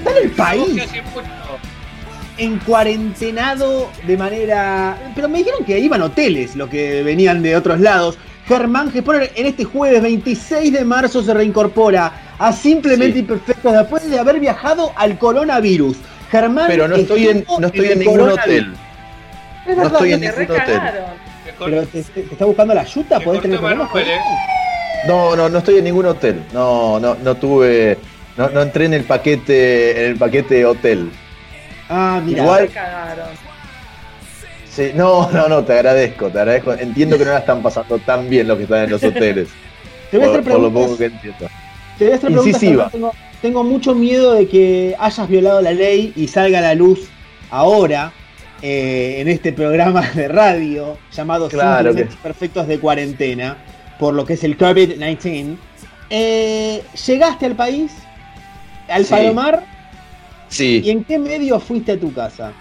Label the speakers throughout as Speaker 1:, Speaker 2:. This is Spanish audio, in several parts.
Speaker 1: está en el país en cuarentenado de manera. Pero me dijeron que iban hoteles, lo que venían de otros lados. Germán Gesponer en este jueves 26 de marzo se reincorpora a Simplemente Imperfectos después de haber viajado al coronavirus. Germán.
Speaker 2: Pero no estoy en, no estoy en, ningún hotel. no estoy en ningún hotel.
Speaker 1: Pero te, está buscando la ayuda, ¿podés tener problemas?
Speaker 2: No, no, no estoy en ningún hotel. No, no, no tuve. No, no entré en el paquete, en el paquete hotel.
Speaker 1: Ah, mira.
Speaker 3: Igual. cagaron.
Speaker 2: Sí, no, no, no, te agradezco, te agradezco. Entiendo que no la están pasando tan bien los que están en los hoteles.
Speaker 1: te voy a hacer por, lo poco que entiendo. Te voy a hacer preguntas. Tengo, tengo, mucho miedo de que hayas violado la ley y salga a la luz ahora eh, en este programa de radio llamado
Speaker 2: claro
Speaker 1: Perfectos de Cuarentena, por lo que es el COVID-19. Eh, ¿Llegaste al país? ¿Al Palomar?
Speaker 2: Sí.
Speaker 1: ¿Y en qué medio fuiste a tu casa?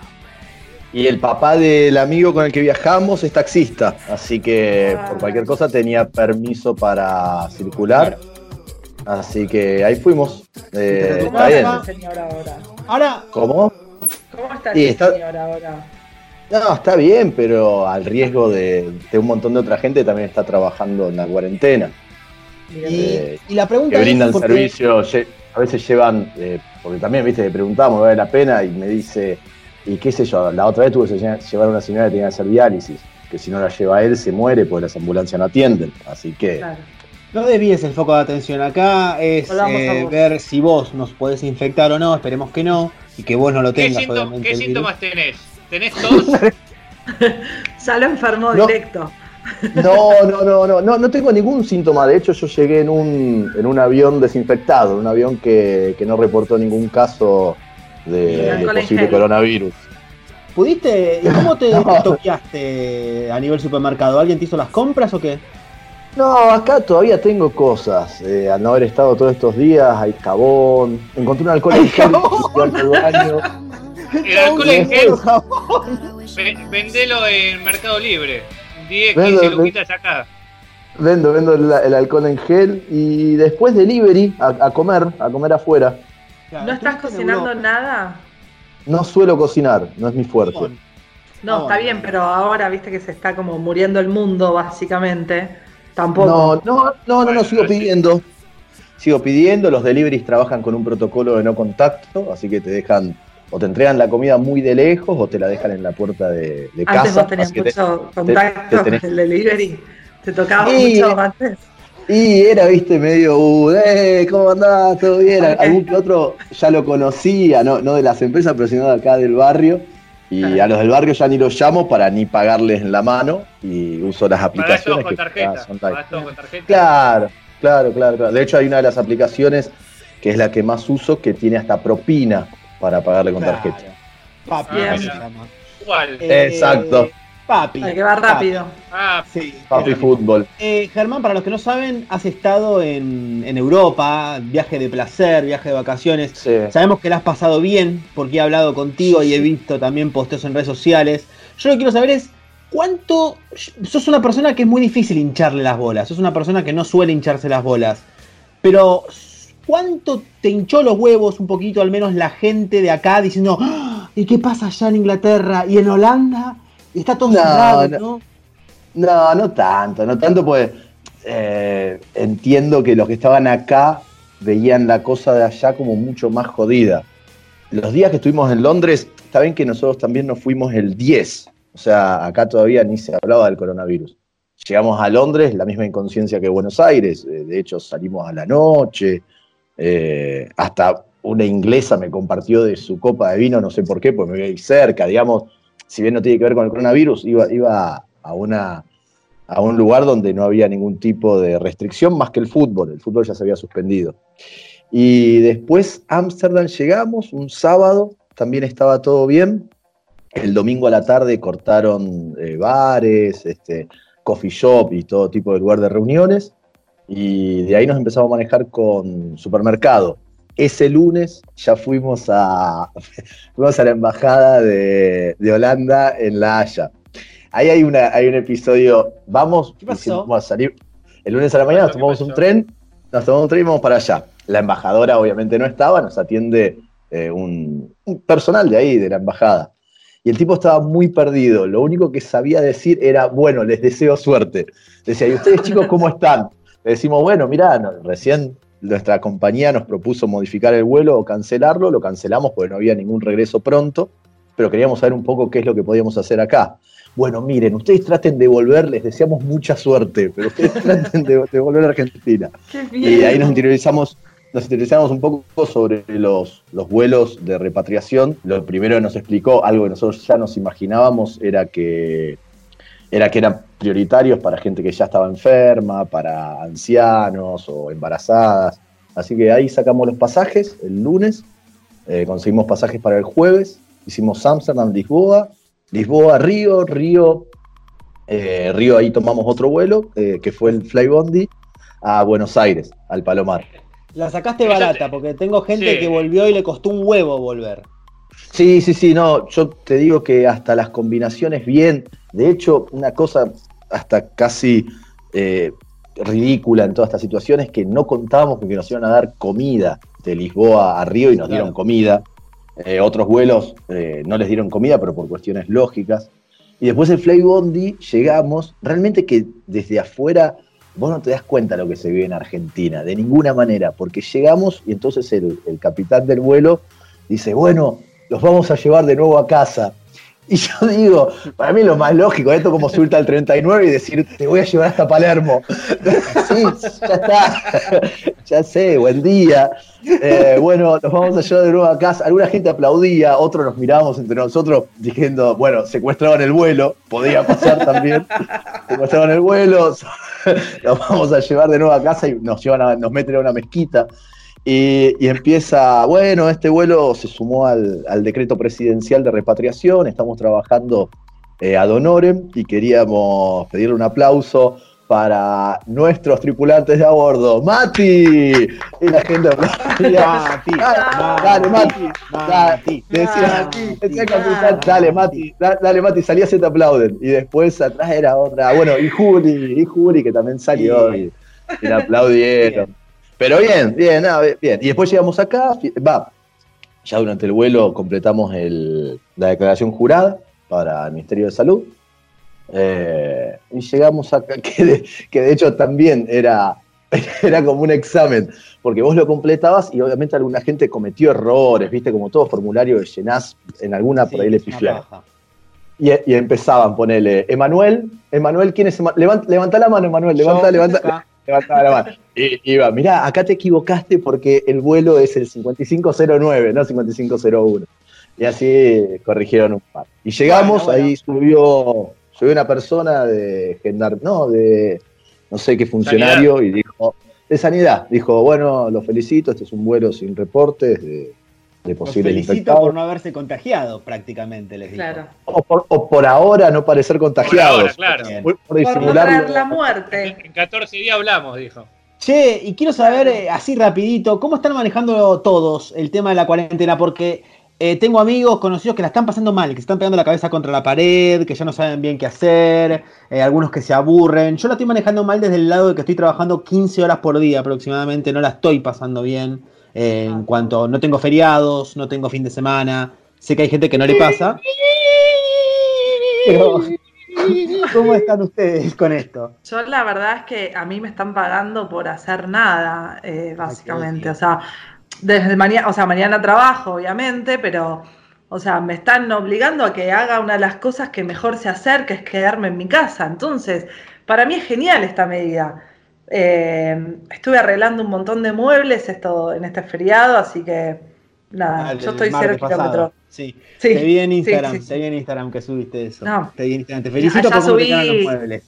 Speaker 2: Y el papá del amigo con el que viajamos es taxista, así que por cualquier cosa tenía permiso para circular. Así que ahí fuimos.
Speaker 3: Eh, ¿Cómo está el señor ahora?
Speaker 1: Ahora.
Speaker 2: ¿Cómo?
Speaker 3: ¿Cómo está el señor ahora?
Speaker 2: No, está bien, pero al riesgo de, un montón de otra gente también está trabajando en la cuarentena.
Speaker 1: Y, eh, la pregunta
Speaker 2: que brindan servicio, a veces llevan, eh, porque también, viste, le preguntamos, ¿vale la pena? Y me dice, y qué sé yo, la otra vez tuve que llevar a una señora que tenía que hacer diálisis, que si no la lleva él se muere porque las ambulancias no atienden. Así que.
Speaker 1: No desvíes el foco de atención. Acá es eh, ver si vos nos podés infectar o no. Esperemos que no. Y que vos no lo tengas.
Speaker 4: ¿Qué, síntomas tenés? ¿Tenés tos?
Speaker 3: ya lo enfermó directo.
Speaker 2: No, no, no, no, no, no tengo ningún síntoma. De hecho, yo llegué en un, en un avión desinfectado, un avión que, que no reportó ningún caso de, posible coronavirus.
Speaker 1: ¿Pudiste? ¿Y cómo te toqueaste a nivel supermercado? ¿Alguien te hizo las compras o qué?
Speaker 2: No, acá todavía tengo cosas. Eh, al no haber estado todos estos días, hay jabón. Encontré un alcohol en gel.
Speaker 4: El alcohol en gel. Vendelo en Mercado Libre. 10, 15 luquitas acá.
Speaker 2: Vendo, vendo el, alcohol en gel y después delivery a comer, a comer afuera.
Speaker 3: ¿No estás cocinando nada?
Speaker 2: No suelo cocinar, no es mi fuerte.
Speaker 3: No, está bien, pero ahora viste que se está como muriendo el mundo, básicamente. Tampoco.
Speaker 2: No, no, no, no, no sigo pidiendo. Sigo pidiendo, los deliveries trabajan con un protocolo de no contacto, así que te dejan o te entregan la comida muy de lejos o te la dejan en la puerta de, de
Speaker 3: casa. Antes vos tenías mucho contacto con el delivery. Te tocaba mucho antes.
Speaker 2: Y era, viste, medio, uh, eh, ¿cómo andás? ¿Todo bien? Algún que otro ya lo conocía, no, no de las empresas, pero sino de acá del barrio. Y a los del barrio ya ni los llamo para ni pagarles en la mano y uso las aplicaciones.
Speaker 4: Para con tarjeta.
Speaker 2: Claro, claro, claro, claro. De hecho, hay una de las aplicaciones que es la que más uso que tiene hasta propina para pagarle con tarjeta.
Speaker 1: Papi,
Speaker 4: ¿Cuál?
Speaker 2: Exacto.
Speaker 3: Papi. Hay que va rápido.
Speaker 4: Ah,
Speaker 2: sí. Papi fútbol.
Speaker 1: Eh, Germán, para los que no saben, has estado en, Europa, viaje de placer, viaje de vacaciones. Sabemos que la has pasado bien, porque he hablado contigo y he visto también posteos en redes sociales. Yo lo que quiero saber es, ¿cuánto... Sos una persona que es muy difícil hincharle las bolas, sos una persona que no suele hincharse las bolas. Pero, ¿cuánto te hinchó los huevos un poquito, al menos la gente de acá, diciendo, ¡Ah! ¿y qué pasa allá en Inglaterra y en Holanda? Está todo no, ¿no?
Speaker 2: No, no tanto, no tanto, pues eh, entiendo que los que estaban acá veían la cosa de allá como mucho más jodida. Los días que estuvimos en Londres, está bien que nosotros también nos fuimos el 10, o sea, acá todavía ni se hablaba del coronavirus. Llegamos a Londres, la misma inconsciencia que Buenos Aires, eh, de hecho salimos a la noche, eh, hasta una inglesa me compartió de su copa de vino, no sé por qué, pues me veía ahí cerca, digamos, si bien no tiene que ver con el coronavirus, iba, iba a, una, a un lugar donde no había ningún tipo de restricción más que el fútbol. El fútbol ya se había suspendido. Y después Ámsterdam llegamos, un sábado, también estaba todo bien. El domingo a la tarde cortaron eh, bares, este, coffee shop y todo tipo de lugar de reuniones. Y de ahí nos empezamos a manejar con supermercado ese lunes ya fuimos a, fuimos a la embajada de, Holanda en La Haya. Ahí hay, una, hay un episodio, vamos, vamos a salir. El lunes a la mañana nos tomamos un tren, nos tomamos un tren y vamos para allá. La embajadora obviamente no estaba, nos atiende eh, un, personal de ahí, de la embajada. Y el tipo estaba muy perdido. Lo único que sabía decir era, bueno, les deseo suerte. Decía, ¿y ustedes chicos cómo están? Le decimos, bueno, mirá, recién nuestra compañía nos propuso modificar el vuelo o cancelarlo. Lo cancelamos porque no había ningún regreso pronto, pero queríamos saber un poco qué es lo que podíamos hacer acá. Bueno, miren, ustedes traten de volver, les deseamos mucha suerte, pero ustedes traten de, volver a Argentina. Y ahí nos interiorizamos nos interesamos un poco sobre los, los vuelos de repatriación. Lo primero que nos explicó, algo que nosotros ya nos imaginábamos, era que, era que eran prioritarios para gente que ya estaba enferma, para ancianos o embarazadas. Así que ahí sacamos los pasajes el lunes, eh, conseguimos pasajes para el jueves, hicimos Amsterdam, Lisboa, Lisboa, Río, Río, eh, Río ahí tomamos otro vuelo, eh, que fue el Flybondi, a Buenos Aires, al Palomar.
Speaker 1: La sacaste barata, porque tengo gente que volvió y le costó un huevo volver.
Speaker 2: Sí, sí, sí, no, yo te digo que hasta las combinaciones bien, de hecho, una cosa hasta casi eh, ridícula en todas estas situaciones que no contábamos que nos iban a dar comida de Lisboa a Río y nos dieron comida. Eh, otros vuelos eh, no les dieron comida, pero por cuestiones lógicas. Y después el Fly Bondi llegamos, realmente que desde afuera vos no te das cuenta de lo que se vive en Argentina, de ninguna manera, porque llegamos y entonces el, capitán del vuelo dice, bueno, los vamos a llevar de nuevo a casa. Y yo digo, para mí lo más lógico, esto como subirte al 39 y decir, te voy a llevar hasta Palermo. sí, ya está, ya sé, buen día. Eh, bueno, nos vamos a llevar de nuevo a casa. Alguna gente aplaudía, otros nos mirábamos entre nosotros diciendo, bueno, secuestraban el vuelo, podía pasar también. Secuestraban el vuelo, nos vamos a llevar de nuevo a casa y nos, llevan nos meten a una mezquita. Y, empieza, bueno, este vuelo se sumó al, decreto presidencial de repatriación, estamos trabajando eh, ad honorem y queríamos pedirle un aplauso para nuestros tripulantes de a bordo. ¡Mati! Y la gente Mati, dale, Mati, Mati, decía, dale, Mati, dale, Mati, salí se te aplauden. Y después atrás era otra, bueno, y Juli, y Juli que también salió y, le aplaudieron. Pero bien, bien, bien. Y después llegamos acá, va, ya durante el vuelo completamos el, la declaración jurada para el Ministerio de Salud eh, y llegamos acá, que de, que de hecho también era, era como un examen, porque vos lo completabas y obviamente alguna gente cometió errores, viste, como todo formulario que llenás, en alguna por ahí le pifiaron. Y, y, empezaban, ponele, Emanuel, Emanuel, ¿quién es Emanuel? Levanta, la mano, Emanuel, levanta, levanta. Levanta la mano. Y iba, mirá, acá te equivocaste porque el vuelo es el 5509, no 5501. Y así corrigieron un par. Y llegamos, ahí subió soy una persona de gendarme, no, de no sé qué funcionario, y dijo, de sanidad, dijo, bueno, lo felicito, este es un vuelo sin reportes de, de posibles
Speaker 1: por no haberse contagiado prácticamente, les digo.
Speaker 2: Claro. O por, ahora no parecer contagiados.
Speaker 4: Por ahora,
Speaker 3: claro. Por, disimular la muerte.
Speaker 4: En 14 días hablamos, dijo.
Speaker 1: Che, y quiero saber, eh, así rapidito, ¿cómo están manejando todos el tema de la cuarentena? Porque eh, tengo amigos conocidos que la están pasando mal, que se están pegando la cabeza contra la pared, que ya no saben bien qué hacer, eh, algunos que se aburren. Yo la estoy manejando mal desde el lado de que estoy trabajando 15 horas por día aproximadamente, no la estoy pasando bien eh, en cuanto no tengo feriados, no tengo fin de semana. Sé que hay gente que no le pasa. Pero, ¿cómo están ustedes con esto?
Speaker 3: Yo la verdad es que a mí me están pagando por hacer nada, básicamente. O sea, desde mañana, o sea, mañana trabajo, obviamente, pero, o sea, me están obligando a que haga una de las cosas que mejor sé hacer, que es quedarme en mi casa. Entonces, para mí es genial esta medida. Eh, estuve arreglando un montón de muebles esto, en este feriado, así que nada, yo estoy cero kilómetros.
Speaker 1: Sí. sí. te vi en Instagram, te vi en Instagram que subiste eso. No. Te vi en Instagram, te felicito por subí... los muebles.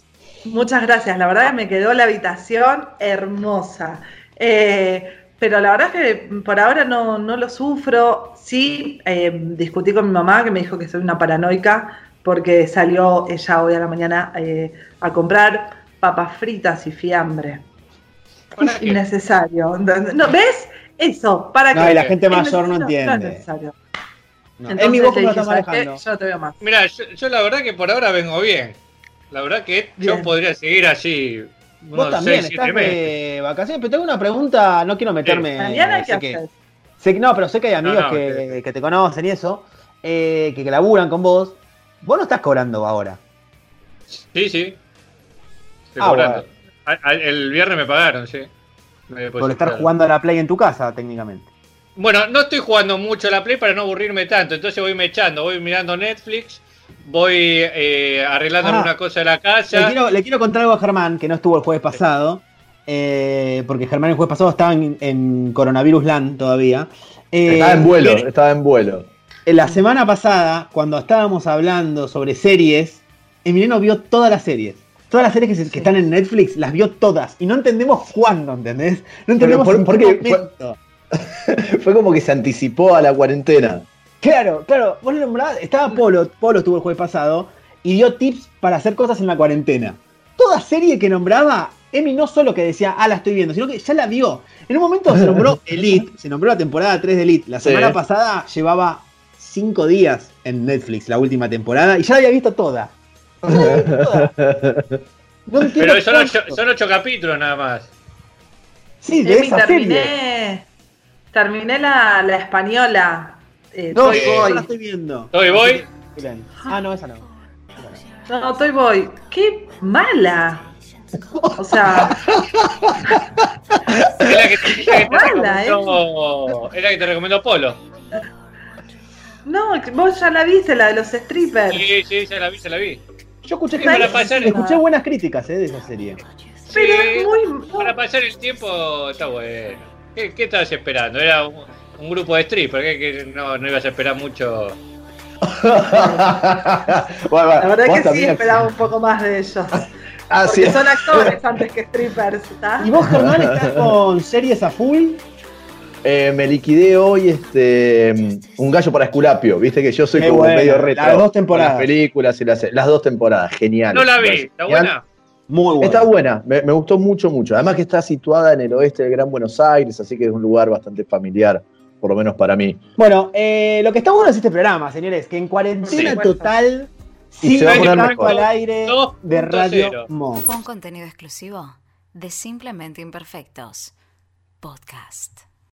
Speaker 3: Muchas gracias, la verdad me quedó la habitación hermosa. Eh, pero la verdad es que por ahora no, lo sufro. Sí, eh, discutí con mi mamá que me dijo que soy una paranoica porque salió ella hoy a la mañana eh, a comprar papas fritas y fiambre. Innecesario. ¿No, ¿Ves? Eso, ¿para
Speaker 1: no, y la gente mayor no entiende. No es necesario.
Speaker 3: Entonces, es mi manejando. Yo no te veo más.
Speaker 4: Mira, yo, la verdad que por ahora vengo bien. La verdad que yo podría seguir allí
Speaker 1: Vos también estás de vacaciones, pero tengo una pregunta, no quiero meterme.
Speaker 3: ¿Mañana qué haces?
Speaker 1: Sé, no, pero sé que hay amigos que, te conocen y eso, eh, que, que laburan con vos. Vos no estás cobrando ahora.
Speaker 4: Sí, sí. Ah, El viernes me pagaron, sí.
Speaker 1: Por estar jugando a la Play en tu casa, técnicamente.
Speaker 4: Bueno, no estoy jugando mucho a la Play para no aburrirme tanto, entonces voy me echando, voy mirando Netflix, voy eh, arreglando ah, alguna cosa de la casa.
Speaker 1: Le quiero, contar algo a Germán, que no estuvo el jueves pasado, eh, porque Germán el jueves pasado estaba en, Coronavirus Land todavía.
Speaker 2: estaba en vuelo, estaba en vuelo.
Speaker 1: La semana pasada, cuando estábamos hablando sobre series, Emiliano vio todas las series. Todas las series que, están en Netflix las vio todas. Y no entendemos cuándo, ¿entendés? No entendemos
Speaker 2: por, qué fue, como que se anticipó a la cuarentena.
Speaker 1: Claro, claro. Vos lo Estaba Polo, Polo estuvo el jueves pasado y dio tips para hacer cosas en la cuarentena. Toda serie que nombraba, Emi no solo que decía, ah, la estoy viendo, sino que ya la vio. En un momento se nombró Elite, se nombró la temporada 3 de Elite. La semana pasada llevaba 5 días en Netflix, la última temporada, y ya la había visto toda.
Speaker 4: Pero son ocho, capítulos nada más.
Speaker 3: Sí, de esa terminé, terminé la, la española.
Speaker 1: Eh, no, Toy Boy. la estoy viendo.
Speaker 4: Toy Boy.
Speaker 1: Ah, no, esa no.
Speaker 3: No, Toy Boy. ¡Qué mala! O sea.
Speaker 4: Era que te, que mala, recomendó, ¿eh? Era que te recomendó Polo.
Speaker 3: No, vos ya la viste, la de los strippers.
Speaker 4: Sí, sí, ya la vi, ya la vi.
Speaker 1: Yo escuché, que para pasar, escuché buenas críticas eh, de esa serie.
Speaker 3: Pero es muy.
Speaker 4: Para pasar el tiempo está bueno. ¿Qué, qué estabas esperando? Era un, grupo de strippers, que, no, no ibas a esperar mucho.
Speaker 3: bueno, la verdad que sí esperaba un poco más de ellos. Ah, sí. son actores antes que strippers.
Speaker 1: ¿Y vos, Germán, estás con series a full?
Speaker 2: Eh, me liquidé hoy este un gallo para Esculapio. Viste que yo soy como medio retro.
Speaker 1: Las dos temporadas.
Speaker 2: Las películas y las, las dos temporadas. Genial.
Speaker 4: No la vi. ¿Está buena?
Speaker 2: Muy buena. Está buena. Me, gustó mucho, mucho. Además que está situada en el oeste del Gran Buenos Aires, así que es un lugar bastante familiar, por lo menos para mí.
Speaker 1: Bueno, eh, lo que está bueno es este programa, señores, que en cuarentena total.
Speaker 2: A poner
Speaker 1: al aire de Radio Monk.
Speaker 5: Fue un contenido exclusivo de Simplemente Imperfectos. Podcast.